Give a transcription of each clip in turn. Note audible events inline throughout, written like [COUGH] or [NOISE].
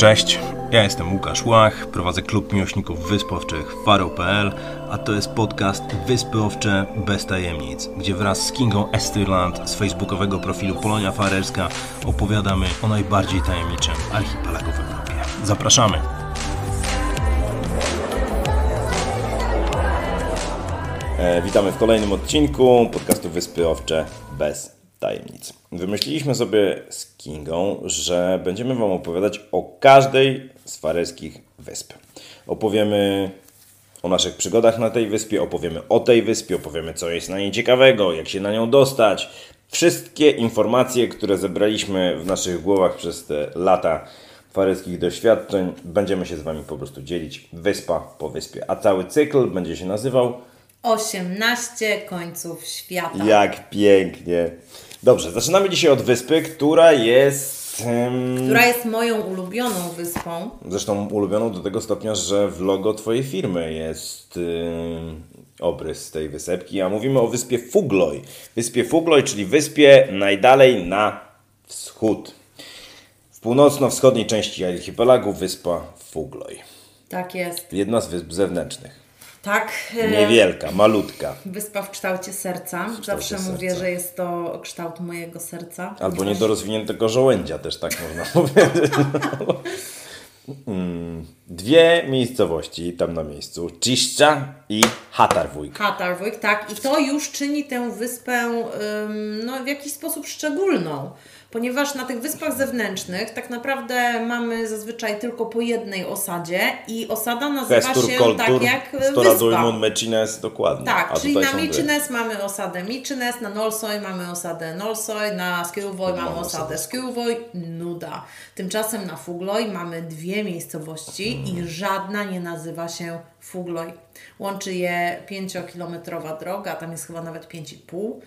Cześć, ja jestem Łukasz Łach, prowadzę klub miłośników wysp owczych Faro.pl, a to jest podcast Wyspy Owcze bez tajemnic, gdzie wraz z Kingą Esterland z facebookowego profilu Polonia Farerska opowiadamy o najbardziej tajemniczym archipelagu w Europie. Zapraszamy! E, witamy w kolejnym odcinku podcastu Wyspy Owcze bez tajemnic. Wymyśliliśmy sobie z Kingą, że będziemy Wam opowiadać o każdej z farerskich wysp. Opowiemy o naszych przygodach na tej wyspie, opowiemy o tej wyspie, opowiemy co jest na niej ciekawego, jak się na nią dostać. Wszystkie informacje, które zebraliśmy w naszych głowach przez te lata faryskich doświadczeń, będziemy się z Wami po prostu dzielić wyspa po wyspie. A cały cykl będzie się nazywał 18 końców świata. Jak pięknie. Dobrze, zaczynamy dzisiaj od wyspy, która jest. Um, która jest moją ulubioną wyspą. Zresztą ulubioną do tego stopnia, że w logo Twojej firmy jest um, obrys tej wysepki, a mówimy o wyspie Fugloj. Wyspie Fugloj, czyli wyspie najdalej na wschód. W północno-wschodniej części archipelagu wyspa Fugloj. Tak jest. Jedna z wysp zewnętrznych. Tak. E, Niewielka, malutka. Wyspa w kształcie serca. W kształcie Zawsze serca. mówię, że jest to kształt mojego serca. Albo niedorozwiniętego żołędzia też tak można [LAUGHS] powiedzieć. Mm, dwie miejscowości tam na miejscu. Ciszcza i Hatarwójk. Hatarwójk, tak. I to już czyni tę wyspę no, w jakiś sposób szczególną ponieważ na tych wyspach zewnętrznych tak naprawdę mamy zazwyczaj tylko po jednej osadzie i osada nazywa Hestur, się Kultur, tak jak wyspa. Mecines, dokładnie. Tak, czyli na Micines mamy osadę Micines, na Nolsoj mamy osadę Nolsoj, na Skilvoj mamy osadę Skilvoj, nuda. Tymczasem na Fugloj mamy dwie miejscowości hmm. i żadna nie nazywa się Fugloj. Łączy je 5-kilometrowa droga, tam jest chyba nawet 5,5 E,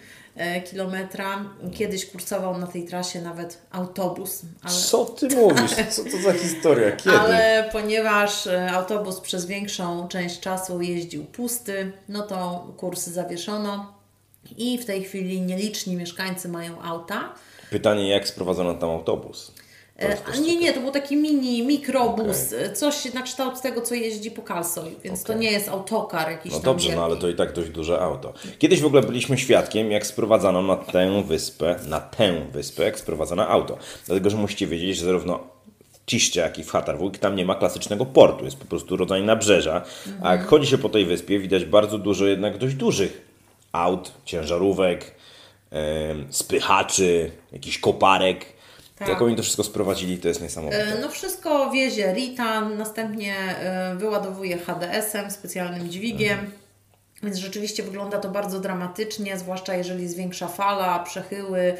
kilometra. Kiedyś kursował na tej trasie nawet autobus. Ale... Co ty mówisz? Co to za historia? [LAUGHS] Kiedy? Ale ponieważ e, autobus przez większą część czasu jeździł pusty, no to kursy zawieszono i w tej chwili nieliczni mieszkańcy mają auta. Pytanie, jak sprowadzono tam autobus? E, nie, nie, to był taki mini mikrobus, okay. E, coś na kształt tego, co jeździ po Kalsoj, więc okay. to nie jest autokar jakiś No dobrze, wielki. no ale to i tak dość duże auto. Kiedyś w ogóle byliśmy świadkiem, jak sprowadzano na tę wyspę, na tę wyspę, jak sprowadzano auto. Dlatego, że musicie wiedzieć, że zarówno w Ciszcie, jak i w Hatarwójk, tam nie ma klasycznego portu, jest po prostu rodzaj nabrzeża. A jak chodzi się po tej wyspie, widać bardzo dużo jednak dość dużych aut, ciężarówek, spychaczy, jakichś koparek, tak. Jak oni to wszystko sprowadzili, to jest niesamowite. E, no wszystko wiezie Ritan, następnie e, wyładowuje HDS-em, specjalnym dźwigiem. Mhm. Więc rzeczywiście wygląda to bardzo dramatycznie, zwłaszcza jeżeli zwiększa fala, przechyły,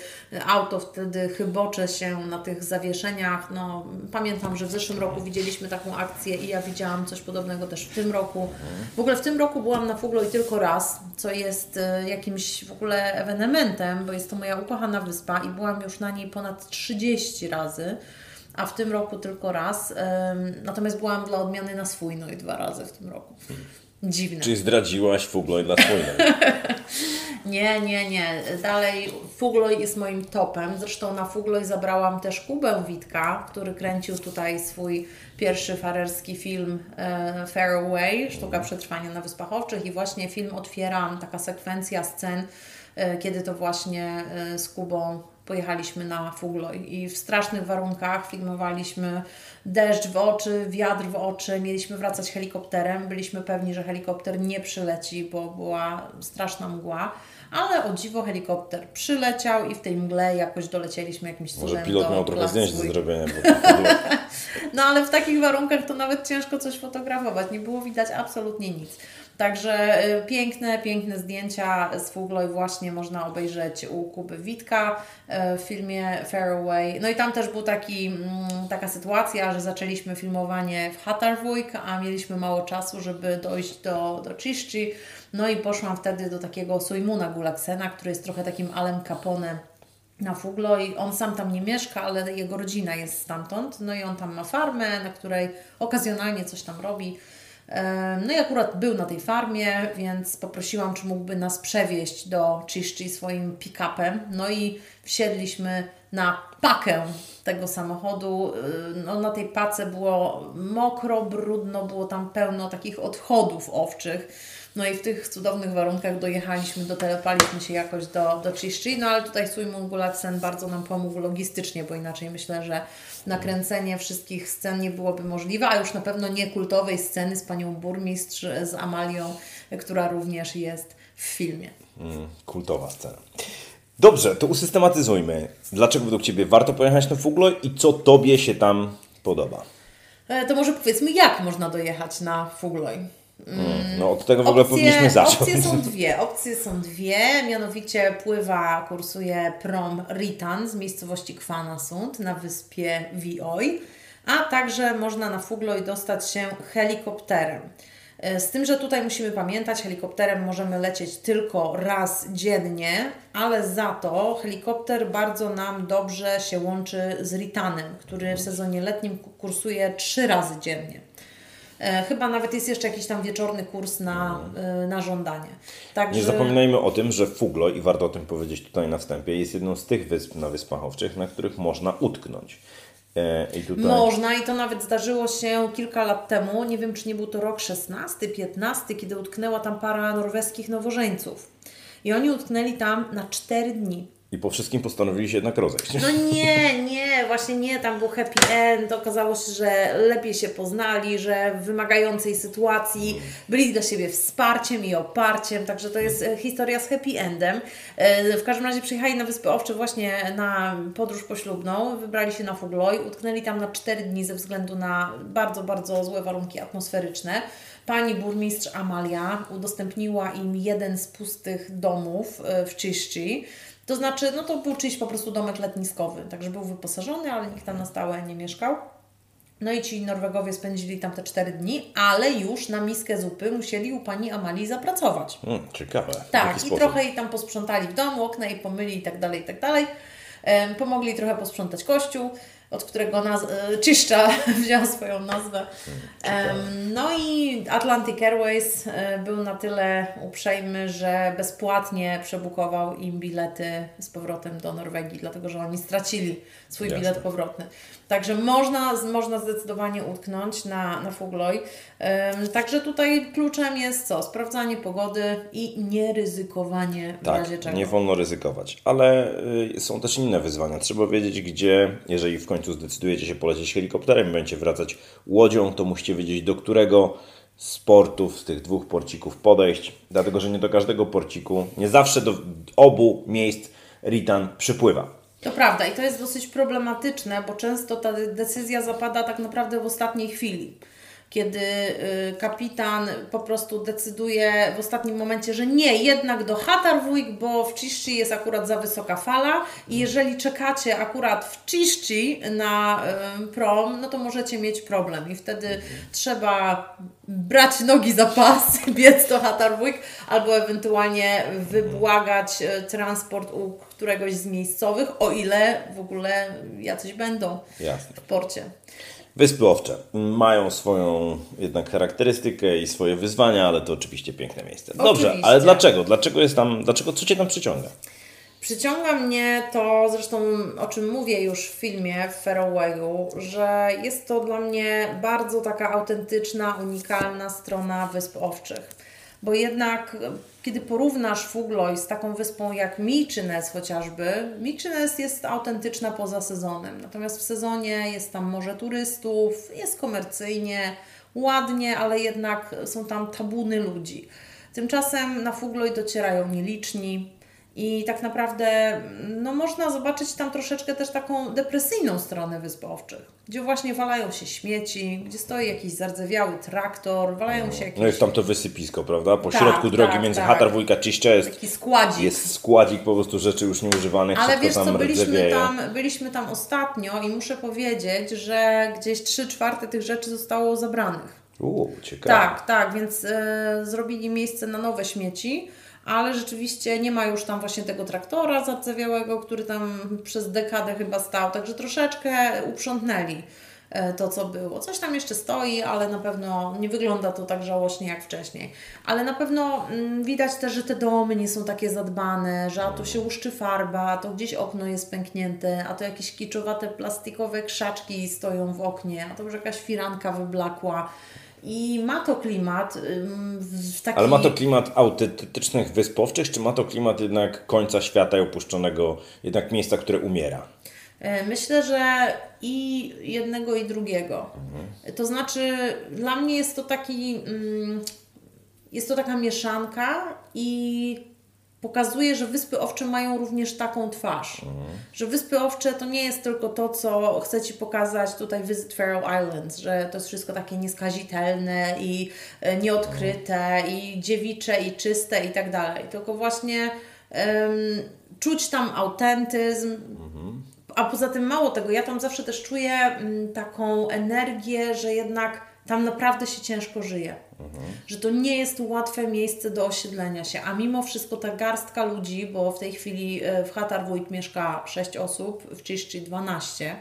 auto wtedy chybocze się na tych zawieszeniach. No, pamiętam, że w zeszłym roku widzieliśmy taką akcję i ja widziałam coś podobnego też w tym roku. W ogóle w tym roku byłam na Fuglo i tylko raz, co jest e, jakimś w ogóle ewenementem, bo jest to moja ukochana wyspa i byłam już na niej ponad 30 razy a w tym roku tylko raz. Natomiast byłam dla odmiany na swój, no i dwa razy w tym roku. Dziwne. Czyli zdradziłaś Fugloj dla swojego? [LAUGHS] nie, nie, nie. Dalej Fugloj jest moim topem. Zresztą na Fugloj zabrałam też Kubę Witka, który kręcił tutaj swój pierwszy farerski film e, Fairway, Sztuka Przetrwania na Wyspach Owczych i właśnie film otwiera taka sekwencja scen, e, kiedy to właśnie e, z Kubą pojechaliśmy na Fugloj i w strasznych warunkach filmowaliśmy deszcz w oczy, wiatr w oczy, mieliśmy wracać helikopterem, byliśmy pewni, że helikopter nie przyleci, bo była straszna mgła, ale o dziwo helikopter przyleciał i w tej mgle jakoś dolecieliśmy jakimś cudem Może pilot miał trochę zdjęć do zrobienia. [LAUGHS] no ale w takich warunkach to nawet ciężko coś fotografować, nie było widać absolutnie nic. Także y, piękne, piękne zdjęcia z Fugloj właśnie można obejrzeć u Kuby Witka y, w filmie Fairway. No i tam też był taki, mm, taka sytuacja, że zaczęliśmy filmowanie w Hatarwójk, a mieliśmy mało czasu, żeby dojść do, do Chiszczy. No i poszłam wtedy do takiego Sojmuna Gulaksena, który jest trochę takim Alem Capone na Fuglo i on sam tam nie mieszka, ale jego rodzina jest stamtąd. No i on tam ma farmę, na której okazjonalnie coś tam robi. No i akurat był na tej farmie, więc poprosiłam, czy mógłby nas przewieźć do Chiszczy swoim pick-upem. No i wsiedliśmy na pakę tego samochodu. No, na tej pace było mokro, brudno, było tam pełno takich odchodów owczych. No i w tych cudownych warunkach dojechaliśmy, dotelepaliśmy się jakoś do, do Chiszczy, no ale tutaj swój Mongulacen bardzo nam pomógł logistycznie, bo inaczej myślę, że nakręcenie wszystkich scen nie byłoby możliwe, a już na pewno nie kultowej sceny z panią burmistrz, z Amalią, która również jest w filmie. Mm, kultowa scena. Dobrze, to usystematyzujmy. Dlaczego według Ciebie warto pojechać na Fugloj i co Tobie się tam podoba? E, to może powiedzmy, jak można dojechać na Fugloj? Mm, no od tego w ogóle powinniśmy zacząć. Opcje są dwie. Opcje są dwie, mianowicie pływa, kursuje prom Ritan z miejscowości Kwanasund na wyspie Vioj, a także można na Fugloj dostać się helikopterem. E, z tym, że tutaj musimy pamiętać, helikopterem możemy lecieć tylko raz dziennie, ale za to helikopter bardzo nam dobrze się łączy z Ritanem, który w sezonie letnim kursuje trzy razy dziennie. E, chyba nawet jest jeszcze jakiś tam wieczorny kurs na, e, na żądanie. Także... Nie zapominajmy o tym, że Fuglo, i warto o tym powiedzieć tutaj na wstępie, jest jedną z tych wysp na Wyspach Owczych, na których można utknąć. E, I tutaj... Można i to nawet zdarzyło się kilka lat temu. Nie wiem, czy nie był to rok 16, 15, kiedy utknęła tam para norweskich nowożeńców. I oni utknęli tam na 4 dni. I po wszystkim postanowili się jednak rozejść. No nie, nie, właśnie nie, tam był happy end. Okazało się, że lepiej się poznali, że w wymagającej sytuacji byli dla siebie wsparciem i oparciem, także to jest e, historia z happy endem. E, w każdym razie przyjechali na Wyspy Owcze właśnie na podróż poślubną, wybrali się na Fugloj, utknęli tam na 4 dni ze względu na bardzo, bardzo złe warunki atmosferyczne. Pani burmistrz Amalia udostępniła im jeden z pustych domów e, w Czyszczy. To znaczy, no to był czyjś po prostu domek letniskowy, także był wyposażony, ale nikt tam na stałe nie mieszkał. No i ci Norwegowie spędzili tam te cztery dni, ale już na miskę zupy musieli u pani Amalii zapracować. Hmm, ciekawe. Tak, i trochę jej tam posprzątali w domu, okna i pomyli i tak dalej, i tak dalej. Pomogli trochę posprzątać kościół od którego naz- e, Czyszcza [LAUGHS] wziął swoją nazwę. No i Atlantic Airways e, był na tyle uprzejmy, że bezpłatnie przebukował im bilety z powrotem do Norwegii, dlatego że oni stracili swój Jasne. bilet powrotny. Także można, można zdecydowanie utknąć na, na Fugloj. Także tutaj kluczem jest co? Sprawdzanie pogody i nieryzykowanie w tak, razie czego. nie wolno ryzykować. Ale y, są też inne wyzwania. Trzeba wiedzieć, gdzie, jeżeli w końcu zdecydujecie się polecieć helikopterem i będziecie wracać łodzią, to musicie wiedzieć, do którego z portów, z tych dwóch porcików podejść, dlatego że nie do każdego porciku, nie zawsze do obu miejsc Ritan przypływa. To prawda i to jest dosyć problematyczne, bo często ta decyzja zapada tak naprawdę w ostatniej chwili kiedy y, kapitan po prostu decyduje w ostatnim momencie, że nie, jednak do Hatarwujk, bo w Ciszczy jest akurat za wysoka fala i jeżeli czekacie akurat w Ciszczy na y, prom, no to możecie mieć problem i wtedy trzeba brać nogi za pas, [LAUGHS] biec do Hatarwujk albo ewentualnie wybłagać y, transport u któregoś z miejscowych, o ile w ogóle jacyś będą Jasne. w porcie. Wyspy Owcze mają swoją jednak charakterystykę i swoje wyzwania, ale to oczywiście piękne miejsce. Dobrze, oczywiście. ale dlaczego? Dlaczego jest tam, dlaczego, co Cię tam przyciąga? Przyciąga mnie to, zresztą o czym mówię już w filmie w Farowayu, że jest to dla mnie bardzo taka autentyczna, unikalna strona Wysp Owczych bo jednak kiedy porównasz Fugloj z taką wyspą jak Milczynes chociażby, Milczynes jest autentyczna poza sezonem, natomiast w sezonie jest tam morze turystów, jest komercyjnie, ładnie, ale jednak są tam tabuny ludzi. Tymczasem na Fugloj docierają nieliczni, i tak naprawdę no, można zobaczyć tam troszeczkę też taką depresyjną stronę Wysp Owczych, gdzie właśnie walają się śmieci, gdzie stoi jakiś zardzewiały traktor, walają się jakieś... No jest tam to wysypisko, prawda? Po tak, środku drogi tak, między tak. Hatar Wujka Czyszcze jest... Taki składzik. Jest składzik po prostu rzeczy już nieużywanych, Ale wiesz co, byliśmy tam, byliśmy tam ostatnio i muszę powiedzieć, że gdzieś trzy czwarte tych rzeczy zostało zabranych. Uuu, ciekawe. Tak, tak, więc e, zrobili miejsce na nowe śmieci ale rzeczywiście nie ma już tam właśnie tego traktora zardzewiałego, który tam przez dekadę chyba stał, także troszeczkę uprzątnęli e, to, co było. Coś tam jeszcze stoi, ale na pewno nie wygląda to tak żałośnie jak wcześniej. Ale na pewno mm, widać też, że te domy nie są takie zadbane, że a to się łuszczy farba, a to gdzieś okno jest pęknięte, a to jakieś kiczowate plastikowe krzaczki stoją w oknie, a to już jakaś firanka wyblakła. I ma to klimat w taki... Ale ma to klimat autentycznych wyspowczych, czy ma to klimat jednak końca świata i opuszczonego, jednak miejsca, które umiera? E, Myślę, że i jednego, i drugiego. To znaczy, dla mnie jest to taki. Jest to taka mieszanka i pokazuje, że Wyspy Owcze mają również taką twarz. Że Wyspy Owcze to nie jest tylko to, co chcę Ci pokazać tutaj Visit Faroe Islands, że to jest wszystko takie nieskazitelne i e, nieodkryte i dziewicze i czyste i tak dalej. Tylko właśnie em, czuć tam autentyzm, a poza tym mało tego, ja tam zawsze też czuję mm, taką energię, że jednak tam naprawdę się ciężko żyje. Że to nie jest łatwe miejsce do osiedlenia się, a mimo wszystko ta garstka ludzi, bo w tej chwili e, w Hatarwójt mieszka 6 osób, w Czyszczy 12,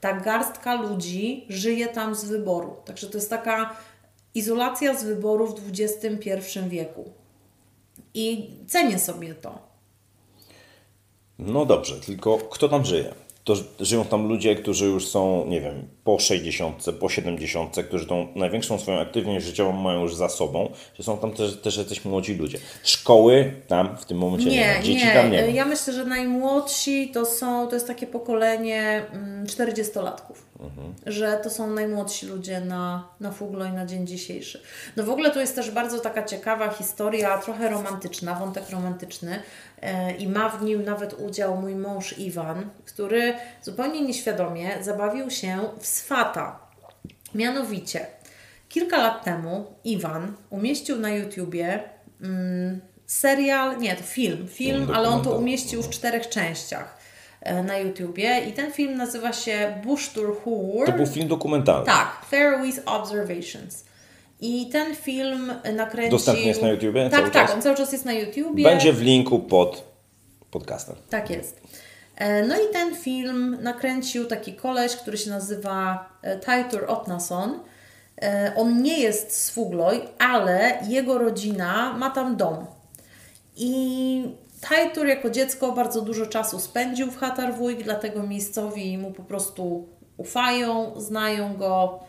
ta garstka ludzi żyje tam z wyboru. Także to jest taka izolacja z wyboru w XXI wieku. I cenię sobie to. No dobrze, tylko kto tam żyje? To żyją tam ludzie, którzy już są, nie wiem, po 60, po 70, którzy tą największą swoją aktywność życiową mają już za sobą, czy są tam też, też jacyś młodzi ludzie? Szkoły tam w tym momencie nie, ma, dzieci tam nie. Ja myślę, że najmłodsi to są, to jest takie pokolenie mm, 40-latków. Mhm. Że to są najmłodsi ludzie na, na Fuglo i na dzień dzisiejszy. No w ogóle to jest też bardzo taka ciekawa historia, trochę romantyczna, wątek romantyczny e, i ma w nim nawet udział mój mąż Iwan, który zupełnie nieświadomie zabawił się w swata. Mianowicie, kilka lat temu Iwan umieścił na YouTubie mm, serial, nie, to film, film, Film ale on to umieścił w czterech częściach na YouTubie i ten film nazywa się Bush Tour Hour. To był film dokumentalny. Tak, Faroese Observations. I ten film nakręcił... Dostępny jest na YouTubie Tak, tak, czas? on cały czas jest na YouTubie. Będzie w linku pod podcastem. Tak jest. E, No i ten film nakręcił taki koleś, który się nazywa e, Teitur Otnason. E, On nie jest z Fugloj, ale jego rodzina ma tam dom. I Teitur jako dziecko bardzo dużo czasu spędził w Hatarwójk, dlatego miejscowi mu po prostu ufają, znają go.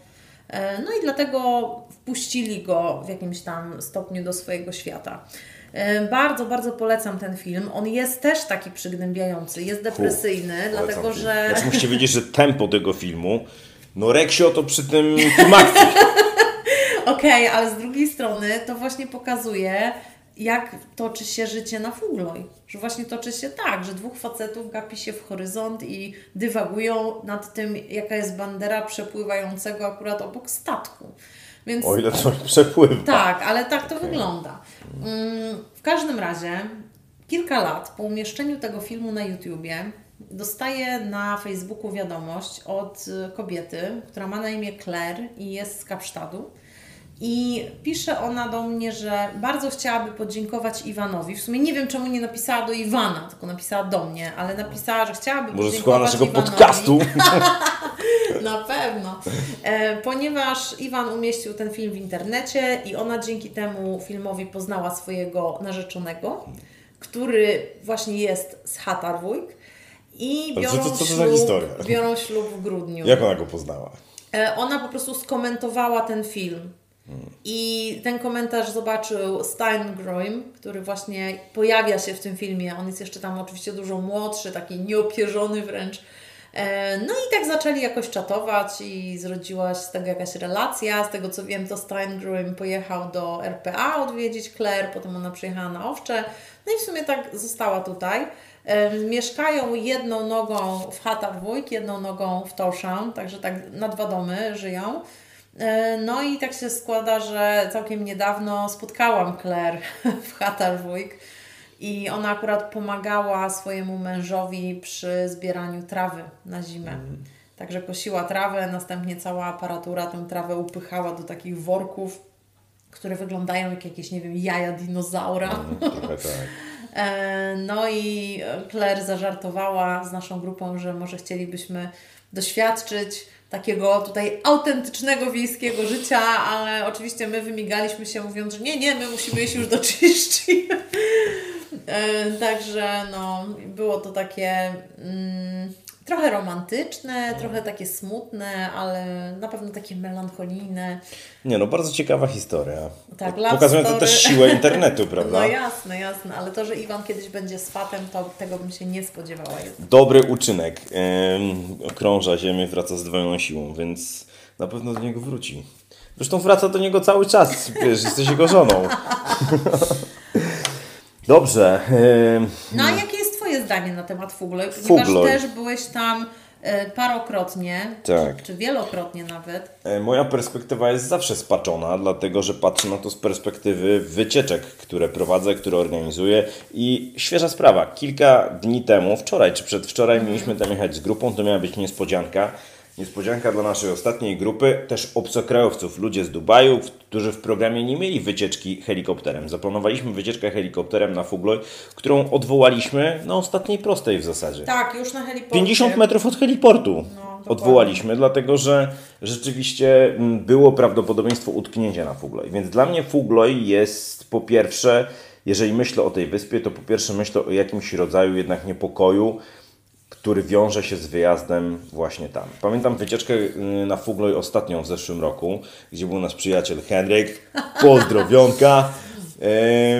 E, No i dlatego wpuścili go w jakimś tam stopniu do swojego świata. E, Bardzo, bardzo polecam ten film. On jest też taki przygnębiający, jest depresyjny, dlatego Polecam że. Znaczy musicie wiedzieć, że [LAUGHS] tempo tego filmu, no Reksio to przy tym klimaksie. [LAUGHS] Okej, ale z drugiej strony to właśnie pokazuje, jak toczy się życie na Fugloj. Że właśnie toczy się tak, że dwóch facetów gapi się w horyzont i dywagują nad tym, jaka jest bandera przepływającego akurat obok statku. Więc O ile coś przepływa. Tak, ale tak to wygląda. Mm, W każdym razie, kilka lat po umieszczeniu tego filmu na YouTubie, dostaję na Facebooku wiadomość od kobiety, która ma na imię Claire i jest z Kapsztadu. I pisze ona do mnie, że bardzo chciałaby podziękować Iwanowi. W sumie nie wiem, czemu nie napisała do Iwana, tylko napisała do mnie, ale napisała, że chciałaby Może podziękować naszego Iwanowi. podcastu. [LAUGHS] Na pewno. E, ponieważ Iwan umieścił ten film w internecie i ona dzięki temu filmowi poznała swojego narzeczonego, który właśnie jest z Hatarwójk i Ale co- biorą, co- co za ślub, biorą ślub w grudniu. Jak ona go poznała? E, Ona po prostu skomentowała ten film. I ten komentarz zobaczył Steingroim, który właśnie pojawia się w tym filmie. On jest jeszcze tam oczywiście dużo młodszy, taki nieopierzony wręcz. E, No i tak zaczęli jakoś czatować i zrodziła się z tego jakaś relacja. Z tego co wiem, to Steingroim pojechał do RPA odwiedzić Claire, potem ona przyjechała na Owcze. No i w sumie tak została tutaj. E, Mieszkają jedną nogą w Hatarwójk, jedną nogą w Torshavn, także tak na dwa domy żyją. E, No i tak się składa, że całkiem niedawno spotkałam Claire [LAUGHS] w Hatarwójk i ona akurat pomagała swojemu mężowi przy zbieraniu trawy na zimę. Także kosiła trawę, następnie cała aparatura tę trawę upychała do takich worków, które wyglądają jak jakieś, nie wiem, jaja dinozaura. Trochę tak. E, no i Claire zażartowała z naszą grupą, że może chcielibyśmy doświadczyć takiego tutaj autentycznego wiejskiego życia, ale oczywiście my wymigaliśmy się mówiąc, że nie, nie, my musimy iść już do czyści. E, także no, było to takie mm, trochę romantyczne, trochę takie smutne, ale na pewno takie melancholijne. Nie no, bardzo ciekawa historia. Tak, Pokazuje to też siłę internetu, [LAUGHS] prawda? No jasne, jasne, ale to, że Iwan kiedyś będzie swatem, to tego bym się nie spodziewała. Dobry uczynek. Ym, krąża ziemię, wraca z dwoją siłą, więc na pewno do niego wróci. Zresztą wraca do niego cały czas, wiesz, jesteś jego żoną. [LAUGHS] Dobrze. No a jakie zdanie na temat Fugloj? Ponieważ też byłeś tam e, parokrotnie, Tak. czy, czy wielokrotnie nawet. E, Moja perspektywa jest zawsze spaczona, dlatego że patrzę na to z perspektywy wycieczek, które prowadzę, które organizuję i świeża sprawa. Kilka dni temu, wczoraj czy przedwczoraj, mieliśmy tam jechać z grupą, to miała być niespodzianka. Niespodzianka dla naszej ostatniej grupy, też obcokrajowców, ludzie z Dubaju, którzy w programie nie mieli wycieczki helikopterem. Zaplanowaliśmy wycieczkę helikopterem na Fugloj, którą odwołaliśmy na ostatniej prostej w zasadzie. Tak, już na heliporcie. 50 metrów od heliportu dokładnie. odwołaliśmy, dlatego że rzeczywiście mm, było prawdopodobieństwo utknięcia na Fugloj. Więc dla mnie Fugloj jest po pierwsze, jeżeli myślę o tej wyspie, to po pierwsze myślę o jakimś rodzaju jednak niepokoju, który wiąże się z wyjazdem właśnie tam. Pamiętam wycieczkę y, na Fugloj ostatnią w zeszłym roku, gdzie był nasz przyjaciel Henryk, pozdrowionka.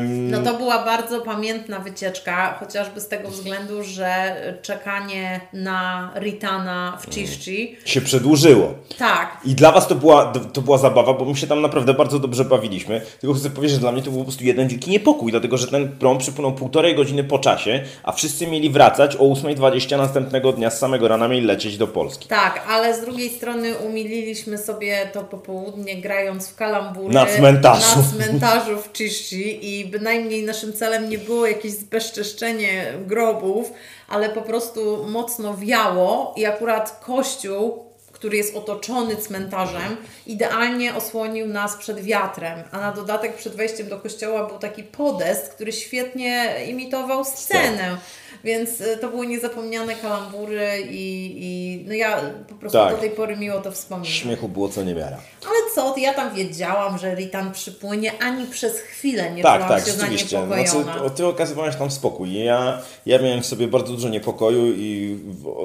No to była bardzo pamiętna wycieczka, chociażby z tego względu, że czekanie na Ritana w Ciszci, się przedłużyło. tak, I dla Was to była, to była zabawa, bo my się tam naprawdę bardzo dobrze bawiliśmy. Tylko chcę powiedzieć, że dla mnie to był po prostu jeden wielki niepokój, dlatego że ten prom przypłynął półtorej godziny po czasie, a wszyscy mieli wracać o 8.20 następnego dnia z samego rana mieli lecieć do Polski. tak, ale z drugiej strony umililiśmy sobie to popołudnie grając w kalambury Na cmentarzu. na cmentarzu w Ciszci i bynajmniej naszym celem nie było jakieś zbezczeszczenie grobów, ale po prostu mocno wiało i akurat kościół który jest otoczony cmentarzem, idealnie osłonił nas przed wiatrem, a na dodatek przed wejściem do kościoła był taki podest, który świetnie imitował scenę. Więc y, to były niezapomniane kalambury i, i no ja po prostu Tak. do tej pory miło to wspominam. Śmiechu było co niemiara. Ale co, ja tam wiedziałam, że Ritan przypłynie, ani przez chwilę nie Tak, tak, się rzeczywiście. Znaczy, ty okazywałeś tam spokój. Ja, ja miałem w sobie bardzo dużo niepokoju i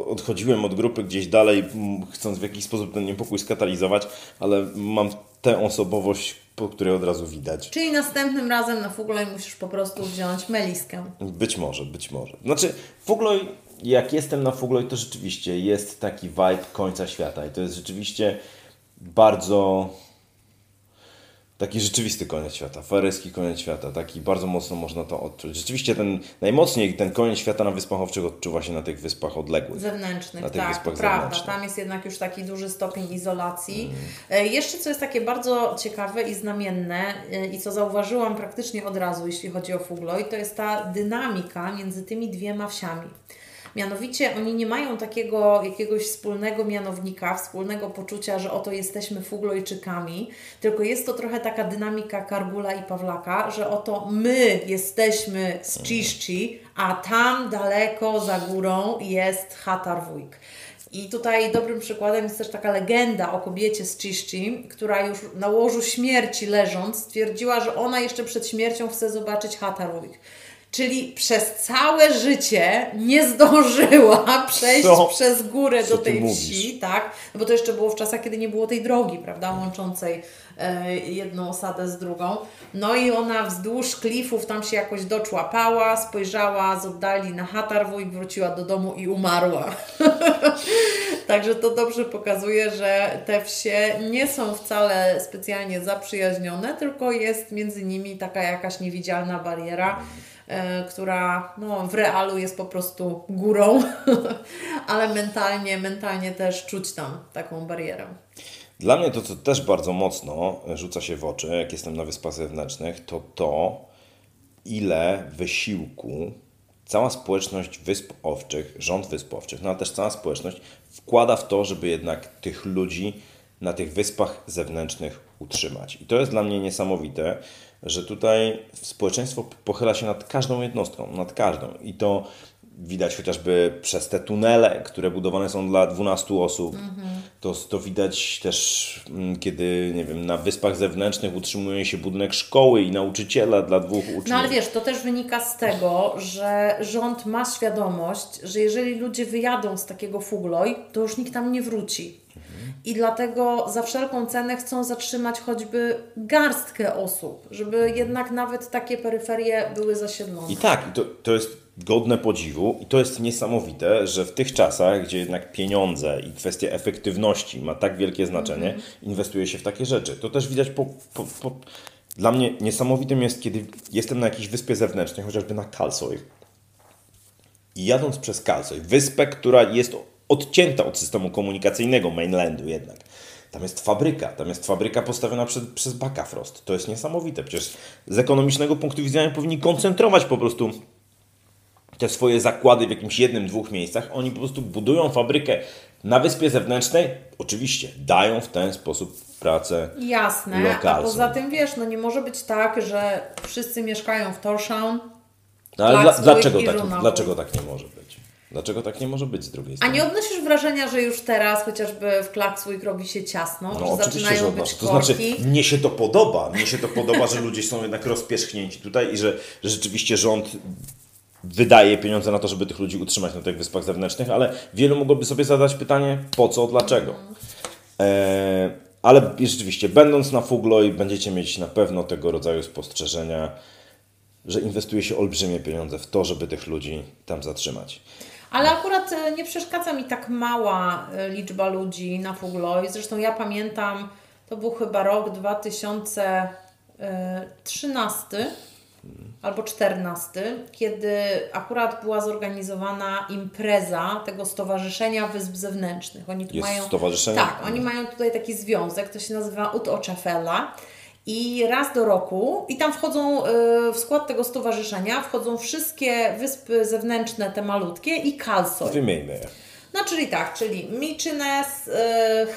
odchodziłem od grupy gdzieś dalej, chcąc w jakiś sposób ten niepokój skatalizować, ale mam tę osobowość, po której od razu widać. Czyli następnym razem na Fugloj musisz po prostu wziąć meliskę. Być może, być może. Znaczy, Fugloj, jak jestem na Fugloj, to rzeczywiście jest taki vibe końca świata i to jest rzeczywiście bardzo taki rzeczywisty koniec świata, faryjski koniec świata, taki bardzo mocno można to odczuć. Rzeczywiście ten, najmocniej ten koniec świata na Wyspach Owczych odczuwa się na tych wyspach odległych. Zewnętrznych, Na tych tak, wyspach prawda. zewnętrznych. Tam jest jednak już taki duży stopień izolacji. E, Jeszcze co jest takie bardzo ciekawe i znamienne e, i co zauważyłam praktycznie od razu, jeśli chodzi o Fugloj, to jest ta dynamika między tymi dwiema wsiami. Mianowicie oni nie mają takiego jakiegoś wspólnego mianownika, wspólnego poczucia, że oto jesteśmy Fuglojczykami, tylko jest to trochę taka dynamika Kargula i Pawlaka, że oto my jesteśmy z Ciszci, a tam daleko za górą jest Hatarwujk. I tutaj dobrym przykładem jest też taka legenda o kobiecie z Ciszci, która już na łożu śmierci leżąc stwierdziła, że ona jeszcze przed śmiercią chce zobaczyć Hatarwujk. Czyli przez całe życie nie zdążyła [LAUGHS] przejść Co? przez górę Co do tej wsi, tak? No bo to jeszcze było w czasach, kiedy nie było tej drogi, prawda, łączącej e, jedną osadę z drugą. No i ona wzdłuż klifów tam się jakoś doczłapała, spojrzała z oddali na Hatarwujk, wróciła do domu i umarła. [LAUGHS] Także to dobrze pokazuje, że te wsie nie są wcale specjalnie zaprzyjaźnione, tylko jest między nimi taka jakaś niewidzialna bariera, która no, w realu jest po prostu górą, [LAUGHS] ale mentalnie, mentalnie też czuć tam taką barierę. Dla mnie to, co też bardzo mocno rzuca się w oczy, jak jestem na Wyspach Zewnętrznych, to to, ile wysiłku cała społeczność Wysp Owczych, rząd Wysp Owczych, no a też cała społeczność wkłada w to, żeby jednak tych ludzi na tych Wyspach Zewnętrznych utrzymać. I to jest dla mnie niesamowite, że tutaj społeczeństwo pochyla się nad każdą jednostką, nad każdą. I to widać chociażby przez te tunele, które budowane są dla 12 osób. Mhm. To, to widać też, mm, kiedy nie wiem, na wyspach zewnętrznych utrzymuje się budynek szkoły i nauczyciela dla dwóch uczniów. No ale wiesz, to też wynika z tego, że rząd ma świadomość, że jeżeli ludzie wyjadą z takiego fugloj, to już nikt tam nie wróci. I dlatego za wszelką cenę chcą zatrzymać choćby garstkę osób, żeby jednak nawet takie peryferie były zasiedlone. I tak, to, to jest godne podziwu i to jest niesamowite, że w tych czasach, gdzie jednak pieniądze i kwestia efektywności ma tak wielkie znaczenie, mm -hmm. inwestuje się w takie rzeczy. To też widać po, po, po... Dla mnie niesamowitym jest, kiedy jestem na jakiejś wyspie zewnętrznej, chociażby na Kalsoj. I jadąc przez Kalsoj, wyspę, która jest odcięta od systemu komunikacyjnego mainlandu jednak. Tam jest fabryka, tam jest fabryka postawiona przed, przez Bakafrost. To jest niesamowite. Przecież z ekonomicznego punktu widzenia powinni koncentrować po prostu te swoje zakłady w jakimś jednym, dwóch miejscach. Oni po prostu budują fabrykę na wyspie zewnętrznej. Oczywiście dają w ten sposób pracę Jasne, lokalną. a poza tym wiesz, no nie może być tak, że wszyscy mieszkają w Torshavn. No, ale dla, dlaczego, tak, dlaczego tak nie może być? Dlaczego tak nie może być z drugiej strony? A nie odnosisz wrażenia, że już teraz chociażby w Klaksvik robi się ciasno? No, zaczynają że być To znaczy, mnie się to podoba. Mnie się to podoba, że ludzie są jednak rozpierzchnięci tutaj i że, że rzeczywiście rząd wydaje pieniądze na to, żeby tych ludzi utrzymać na tych wyspach zewnętrznych, ale wielu mogłoby sobie zadać pytanie, po co, dlaczego. E, ale rzeczywiście, będąc na Fugloj, będziecie mieć na pewno tego rodzaju spostrzeżenia, że inwestuje się olbrzymie pieniądze w to, żeby tych ludzi tam zatrzymać. Ale akurat e, nie przeszkadza mi tak mała e, liczba ludzi na Fugloj. Zresztą ja pamiętam, to był chyba rok 2013 albo 14, kiedy akurat była zorganizowana impreza tego Stowarzyszenia Wysp Zewnętrznych. Oni tu Jest mają. Stowarzyszenie? Tak, oni mają tutaj taki związek, to się nazywa Ut Oczafela. I raz do roku, i tam wchodzą y, w skład tego stowarzyszenia, wchodzą wszystkie wyspy zewnętrzne, te malutkie i Kalsoj. Wymieńmy je. No czyli tak, czyli Michines, y,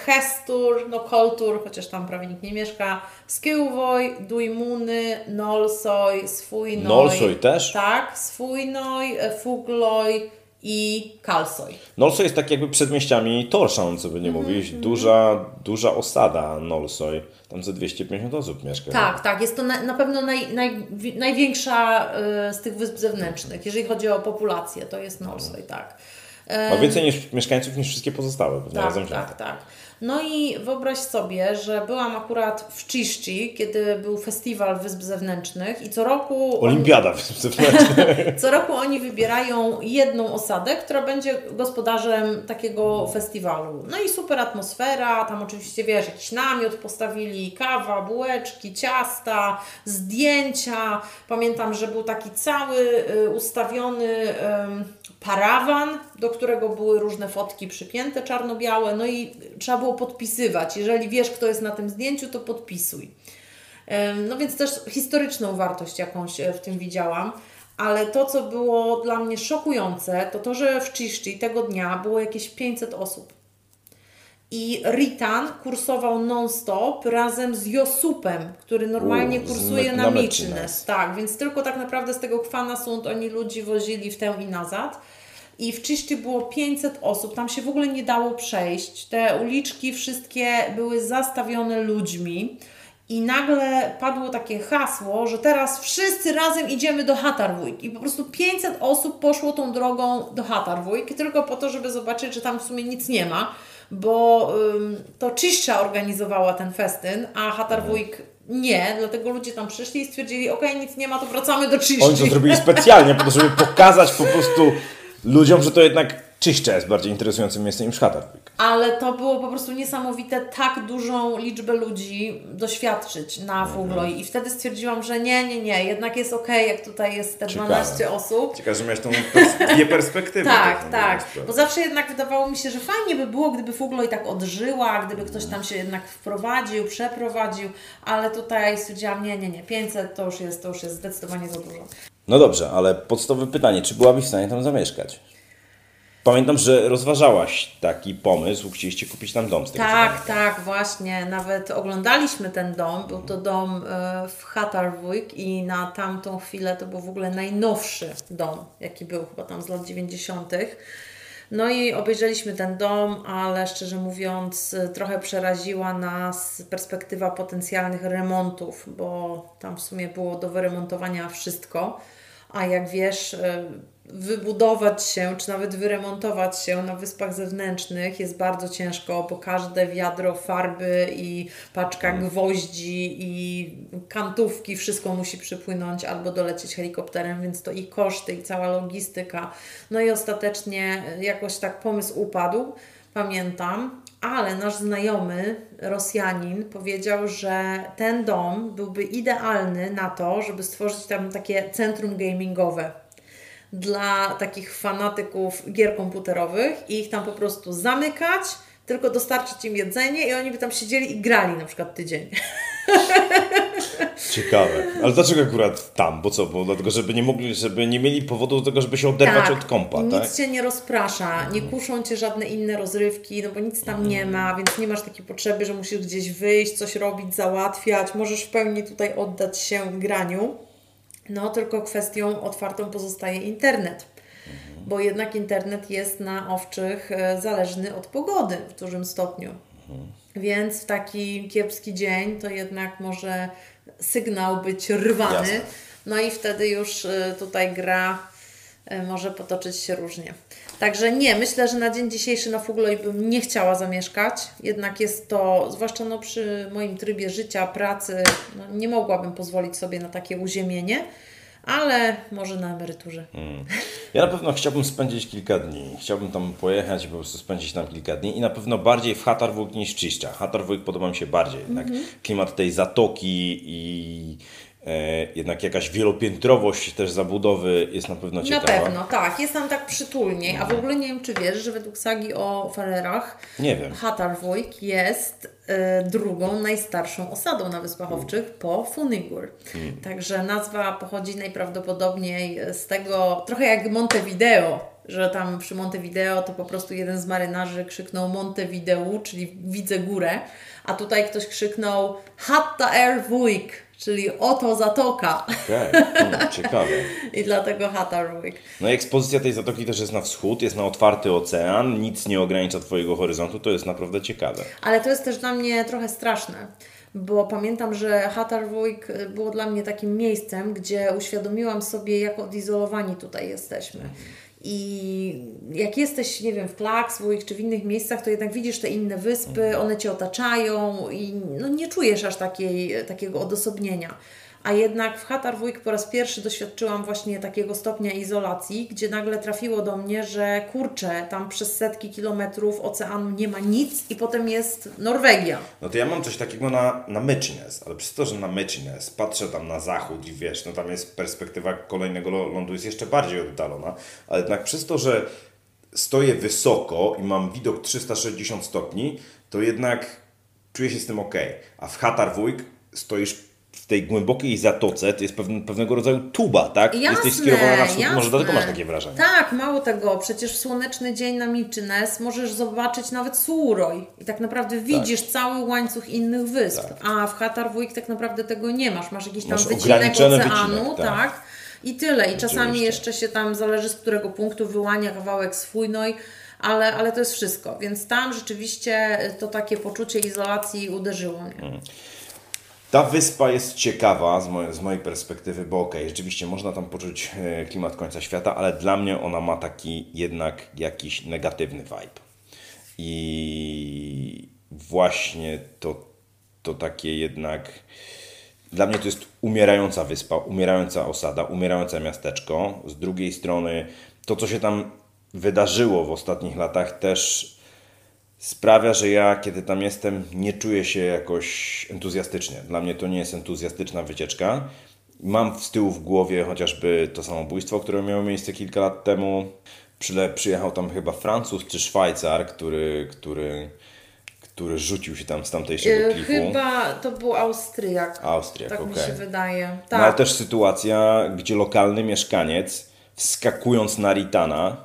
Hestur, no Koltur, chociaż tam prawie nikt nie mieszka, Skillwoj, Dujmuny, Nolsoj, Swójnoj. Nolsoj też? Tak, Swójnoj, Fugloj i Kalsoj. Nolsoj jest tak jakby przedmieściami Torshavn, co by nie -hmm. mówić. Duża, duża osada Nolsoj. Tam ze 250 osób mieszka. Tak, tak. Jest to na, na pewno naj, naj, największa y, z tych wysp zewnętrznych. Jeżeli chodzi o populację, to jest Nolsoj, tak. Ma więcej niż mieszkańców niż wszystkie pozostałe, tak, razem Tak, tak. No i wyobraź sobie, że byłam akurat w Czyszczy, kiedy był festiwal Wysp Zewnętrznych i co roku... Olimpiada oni, Wysp Zewnętrznych. [LAUGHS] co roku oni wybierają jedną osadę, która będzie gospodarzem takiego festiwalu. No i super atmosfera, tam oczywiście wiesz, jakiś namiot postawili, kawa, bułeczki, ciasta, zdjęcia. Pamiętam, że był taki cały y, ustawiony parawan, do którego były różne fotki przypięte czarno-białe, no i trzeba było podpisywać. Jeżeli wiesz, kto jest na tym zdjęciu, to podpisuj. No więc też historyczną wartość jakąś e, w tym widziałam. Ale to, co było dla mnie szokujące, to to, że w Czyszczy tego dnia było jakieś 500 osób. I Ritan kursował non-stop razem z Josupem, który normalnie U, kursuje na, na Tak, więc tylko tak naprawdę z tego Kwana Sund oni ludzi wozili w tę i nazad i w Czyszczy było 500 osób, tam się w ogóle nie dało przejść. Te uliczki wszystkie były zastawione ludźmi. I nagle padło takie hasło, że teraz wszyscy razem idziemy do Hatarwójk. I po prostu 500 osób poszło tą drogą do Hatarwójk, tylko po to, żeby zobaczyć, że tam w sumie nic nie ma, bo ym, to Czyszcza organizowała ten festyn, a Hatarwójk nie, dlatego ludzie tam przyszli i stwierdzili, ok, nic nie ma, to wracamy do Czyszczy. Oni to zrobili specjalnie po to, żeby pokazać po prostu [LAUGHS] ludziom, że to jednak Czyszcza jest bardziej interesującym miejscem niż Hatterwick. Ale to było po prostu niesamowite, tak dużą liczbę ludzi doświadczyć na Fugloj mhm. i wtedy stwierdziłam, że nie, nie, nie, jednak jest ok, jak tutaj jest te Ciekawe. 12 osób. Ciekawe, że miałeś tą pers [LAUGHS] dwie perspektywy. tak, tak, bo zawsze jednak wydawało mi się, że fajnie by było, gdyby Fugloj tak odżyła, gdyby ktoś tam się jednak wprowadził, przeprowadził, ale tutaj stwierdziłam, nie, nie, nie, 500 to już jest, to już jest zdecydowanie za dużo. No dobrze, ale podstawowe pytanie, czy byłabyś w stanie tam zamieszkać? Pamiętam, że rozważałaś taki pomysł, chcieliście kupić tam dom z tego Tak, tak, właśnie. Nawet oglądaliśmy ten dom. Był to dom e, w Hattarvik i na tamtą chwilę to był w ogóle najnowszy dom, jaki był chyba tam z lat 90. No i obejrzeliśmy ten dom, ale szczerze mówiąc, e, trochę przeraziła nas perspektywa potencjalnych remontów, bo tam w sumie było do wyremontowania wszystko. A jak wiesz, e, wybudować się, czy nawet wyremontować się na wyspach zewnętrznych jest bardzo ciężko, bo każde wiadro farby i paczka gwoździ i kantówki, wszystko musi przypłynąć albo dolecieć helikopterem, więc to i koszty, i cała logistyka. No i ostatecznie jakoś tak pomysł upadł, pamiętam, ale nasz znajomy, Rosjanin, powiedział, że ten dom byłby idealny na to, żeby stworzyć tam takie centrum gamingowe dla takich fanatyków gier komputerowych i ich tam po prostu zamykać, tylko dostarczyć im jedzenie i oni by tam siedzieli i grali na przykład tydzień. Ciekawe. Ale dlaczego akurat tam? Bo co? Bo dlatego, żeby nie mogli, żeby nie mieli powodu do tego, żeby się oderwać od kompa, nic tak? Cię nie rozprasza, nie kuszą Cię żadne inne rozrywki, no bo nic tam nie ma, więc nie masz takiej potrzeby, że musisz gdzieś wyjść, coś robić, załatwiać, możesz w pełni tutaj oddać się graniu. No, tylko kwestią otwartą pozostaje internet. Bo jednak internet jest na owczych e, zależny od pogody w dużym stopniu. Więc w taki kiepski dzień to jednak może sygnał być rwany. Jasne. No i wtedy już e, tutaj gra e, może potoczyć się różnie. Także nie, myślę, że na dzień dzisiejszy na Fugloj bym nie chciała zamieszkać. Jednak jest to, zwłaszcza no przy moim trybie życia, pracy, no nie mogłabym pozwolić sobie na takie uziemienie, ale może na emeryturze. Ja na pewno chciałbym spędzić kilka dni. Chciałbym tam pojechać i po prostu spędzić tam kilka dni i na pewno bardziej w Hattarvik niż Czyszcza. Hattarvik podoba mi się bardziej. Jednak Mhm. klimat tej zatoki i jednak jakaś wielopiętrowość też zabudowy jest na pewno ciekawa. Na pewno, tak. Jest tam tak przytulniej. A w ogóle nie wiem, czy wiesz, że według sagi o Farerach Nie wiem. Hattarvik jest e, drugą najstarszą osadą na Wyspach Owczych po Funigur. Także nazwa pochodzi najprawdopodobniej z tego, trochę jak Montevideo, że tam przy Montevideo to po prostu jeden z marynarzy krzyknął Montevideo, czyli widzę górę, a tutaj ktoś krzyknął Hatta Air Wujk, czyli oto zatoka. Okej, hmm, ciekawe. [LAUGHS] I dlatego Hattarvik. No i ekspozycja tej zatoki też jest na wschód, jest na otwarty ocean, nic nie ogranicza Twojego horyzontu, to jest naprawdę ciekawe. Ale to jest też dla mnie trochę straszne, bo pamiętam, że Hattarvik było dla mnie takim miejscem, gdzie uświadomiłam sobie, jak odizolowani tutaj jesteśmy. I jak jesteś, nie wiem, w Klaksvik czy w innych miejscach, to jednak widzisz te inne wyspy, one Cię otaczają i no, nie czujesz aż takiej, takiego odosobnienia. A jednak w Hattarvik po raz pierwszy doświadczyłam właśnie takiego stopnia izolacji, gdzie nagle trafiło do mnie, że kurczę, tam przez setki kilometrów oceanu nie ma nic i potem jest Norwegia. No to ja mam coś takiego na, na Mycznes, ale przez to, że na Mycznes patrzę tam na zachód i wiesz, no tam jest perspektywa kolejnego lądu jest jeszcze bardziej oddalona, ale jednak przez to, że stoję wysoko i mam widok 360 stopni, to jednak czuję się z tym ok. A w Hattarvik stoisz w tej głębokiej zatoce, to jest pewne, pewnego rodzaju tuba, tak? Jesteś skierowana na wschód, może jasne. dlatego masz takie wrażenie. Tak, mało tego, przecież w słoneczny dzień na Milczynes możesz zobaczyć nawet Suuroj i tak naprawdę widzisz cały łańcuch innych wysp, Tak. a w Hattarvik tak naprawdę tego nie masz, masz jakiś tam Masz wycinek oceanu, wycinek, tak. tak. I tyle. I czasami jeszcze się tam zależy z którego punktu wyłania kawałek swójnoj, ale, ale to jest wszystko. Więc tam rzeczywiście to takie poczucie izolacji uderzyło mnie. Ta wyspa jest ciekawa z, mojej- z mojej perspektywy, bo okej, rzeczywiście można tam poczuć e, klimat końca świata, ale dla mnie ona ma taki jednak jakiś negatywny vibe. I właśnie to, to takie jednak. Dla mnie to jest umierająca wyspa, umierająca osada, umierające miasteczko. Z drugiej strony, to co się tam wydarzyło w ostatnich latach, też sprawia, że ja, kiedy tam jestem, nie czuję się jakoś entuzjastycznie. Dla mnie to nie jest entuzjastyczna wycieczka. Mam z tyłu w głowie chociażby to samobójstwo, które miało miejsce kilka lat temu. Przyjechał tam chyba Francuz czy Szwajcar, który, który, który rzucił się tam z tamtejszego E, klifu. Chyba to był Austriak. Austriak, tak mi okej. się wydaje. No, Tak. ale też sytuacja, gdzie lokalny mieszkaniec, wskakując na Ritana,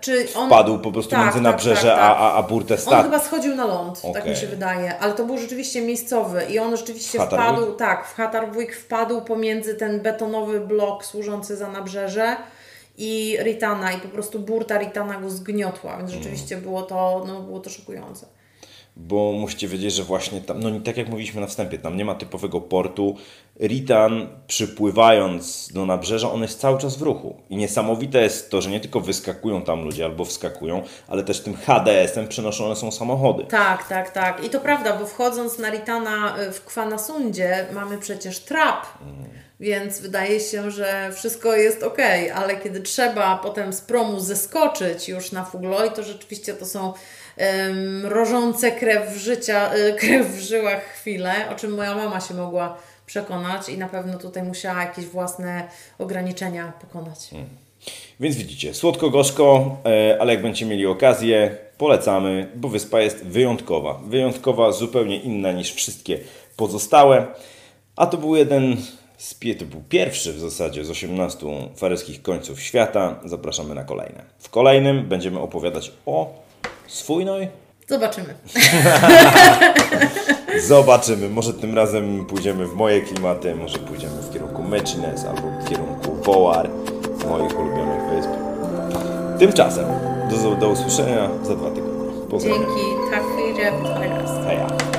czy on Wpadł po prostu Tak, między tak, nabrzeże tak, tak. a, a, burtę On stad. chyba schodził na ląd, tak Okej. mi się wydaje, ale to był rzeczywiście miejscowy i on rzeczywiście wpadł, tak, w Hattarvik wpadł pomiędzy ten betonowy blok służący za nabrzeże i Ritana i po prostu burta Ritana go zgniotła, więc rzeczywiście było to, no, było to szokujące. Bo musicie wiedzieć, że właśnie tam, no tak jak mówiliśmy na wstępie, tam nie ma typowego portu. Ritan przypływając do nabrzeża, on jest cały czas w ruchu. I niesamowite jest to, że nie tylko wyskakują tam ludzie albo wskakują, ale też tym HDS-em przenoszone są samochody. Tak, tak, tak. I to prawda, bo wchodząc na Ritana y, w Kwanasundzie mamy przecież trap, więc wydaje się, że wszystko jest ok, ale kiedy trzeba potem z promu zeskoczyć już na Fugloj, to rzeczywiście to są em, mrożące krew życia, y, krew w żyłach chwile, o czym moja mama się mogła przekonać i na pewno tutaj musiała jakieś własne ograniczenia pokonać. Więc widzicie, słodko-gorzko, e, ale jak będziecie mieli okazję, polecamy, bo wyspa jest wyjątkowa. Wyjątkowa, zupełnie inna niż wszystkie pozostałe. A to był jeden z to był pierwszy w zasadzie z 18 faryskich końców świata. Zapraszamy na kolejne. W kolejnym będziemy opowiadać o swójnoj. Zobaczymy. [LAUGHS] Zobaczymy. Może tym razem pójdziemy w moje klimaty, może pójdziemy w kierunku Mechines albo w kierunku Wołar, moich ulubionych wysp. Tymczasem do, do usłyszenia za dwa tygodnie. Pozdrawiam. Dzięki. Tak, hjälp. Heja.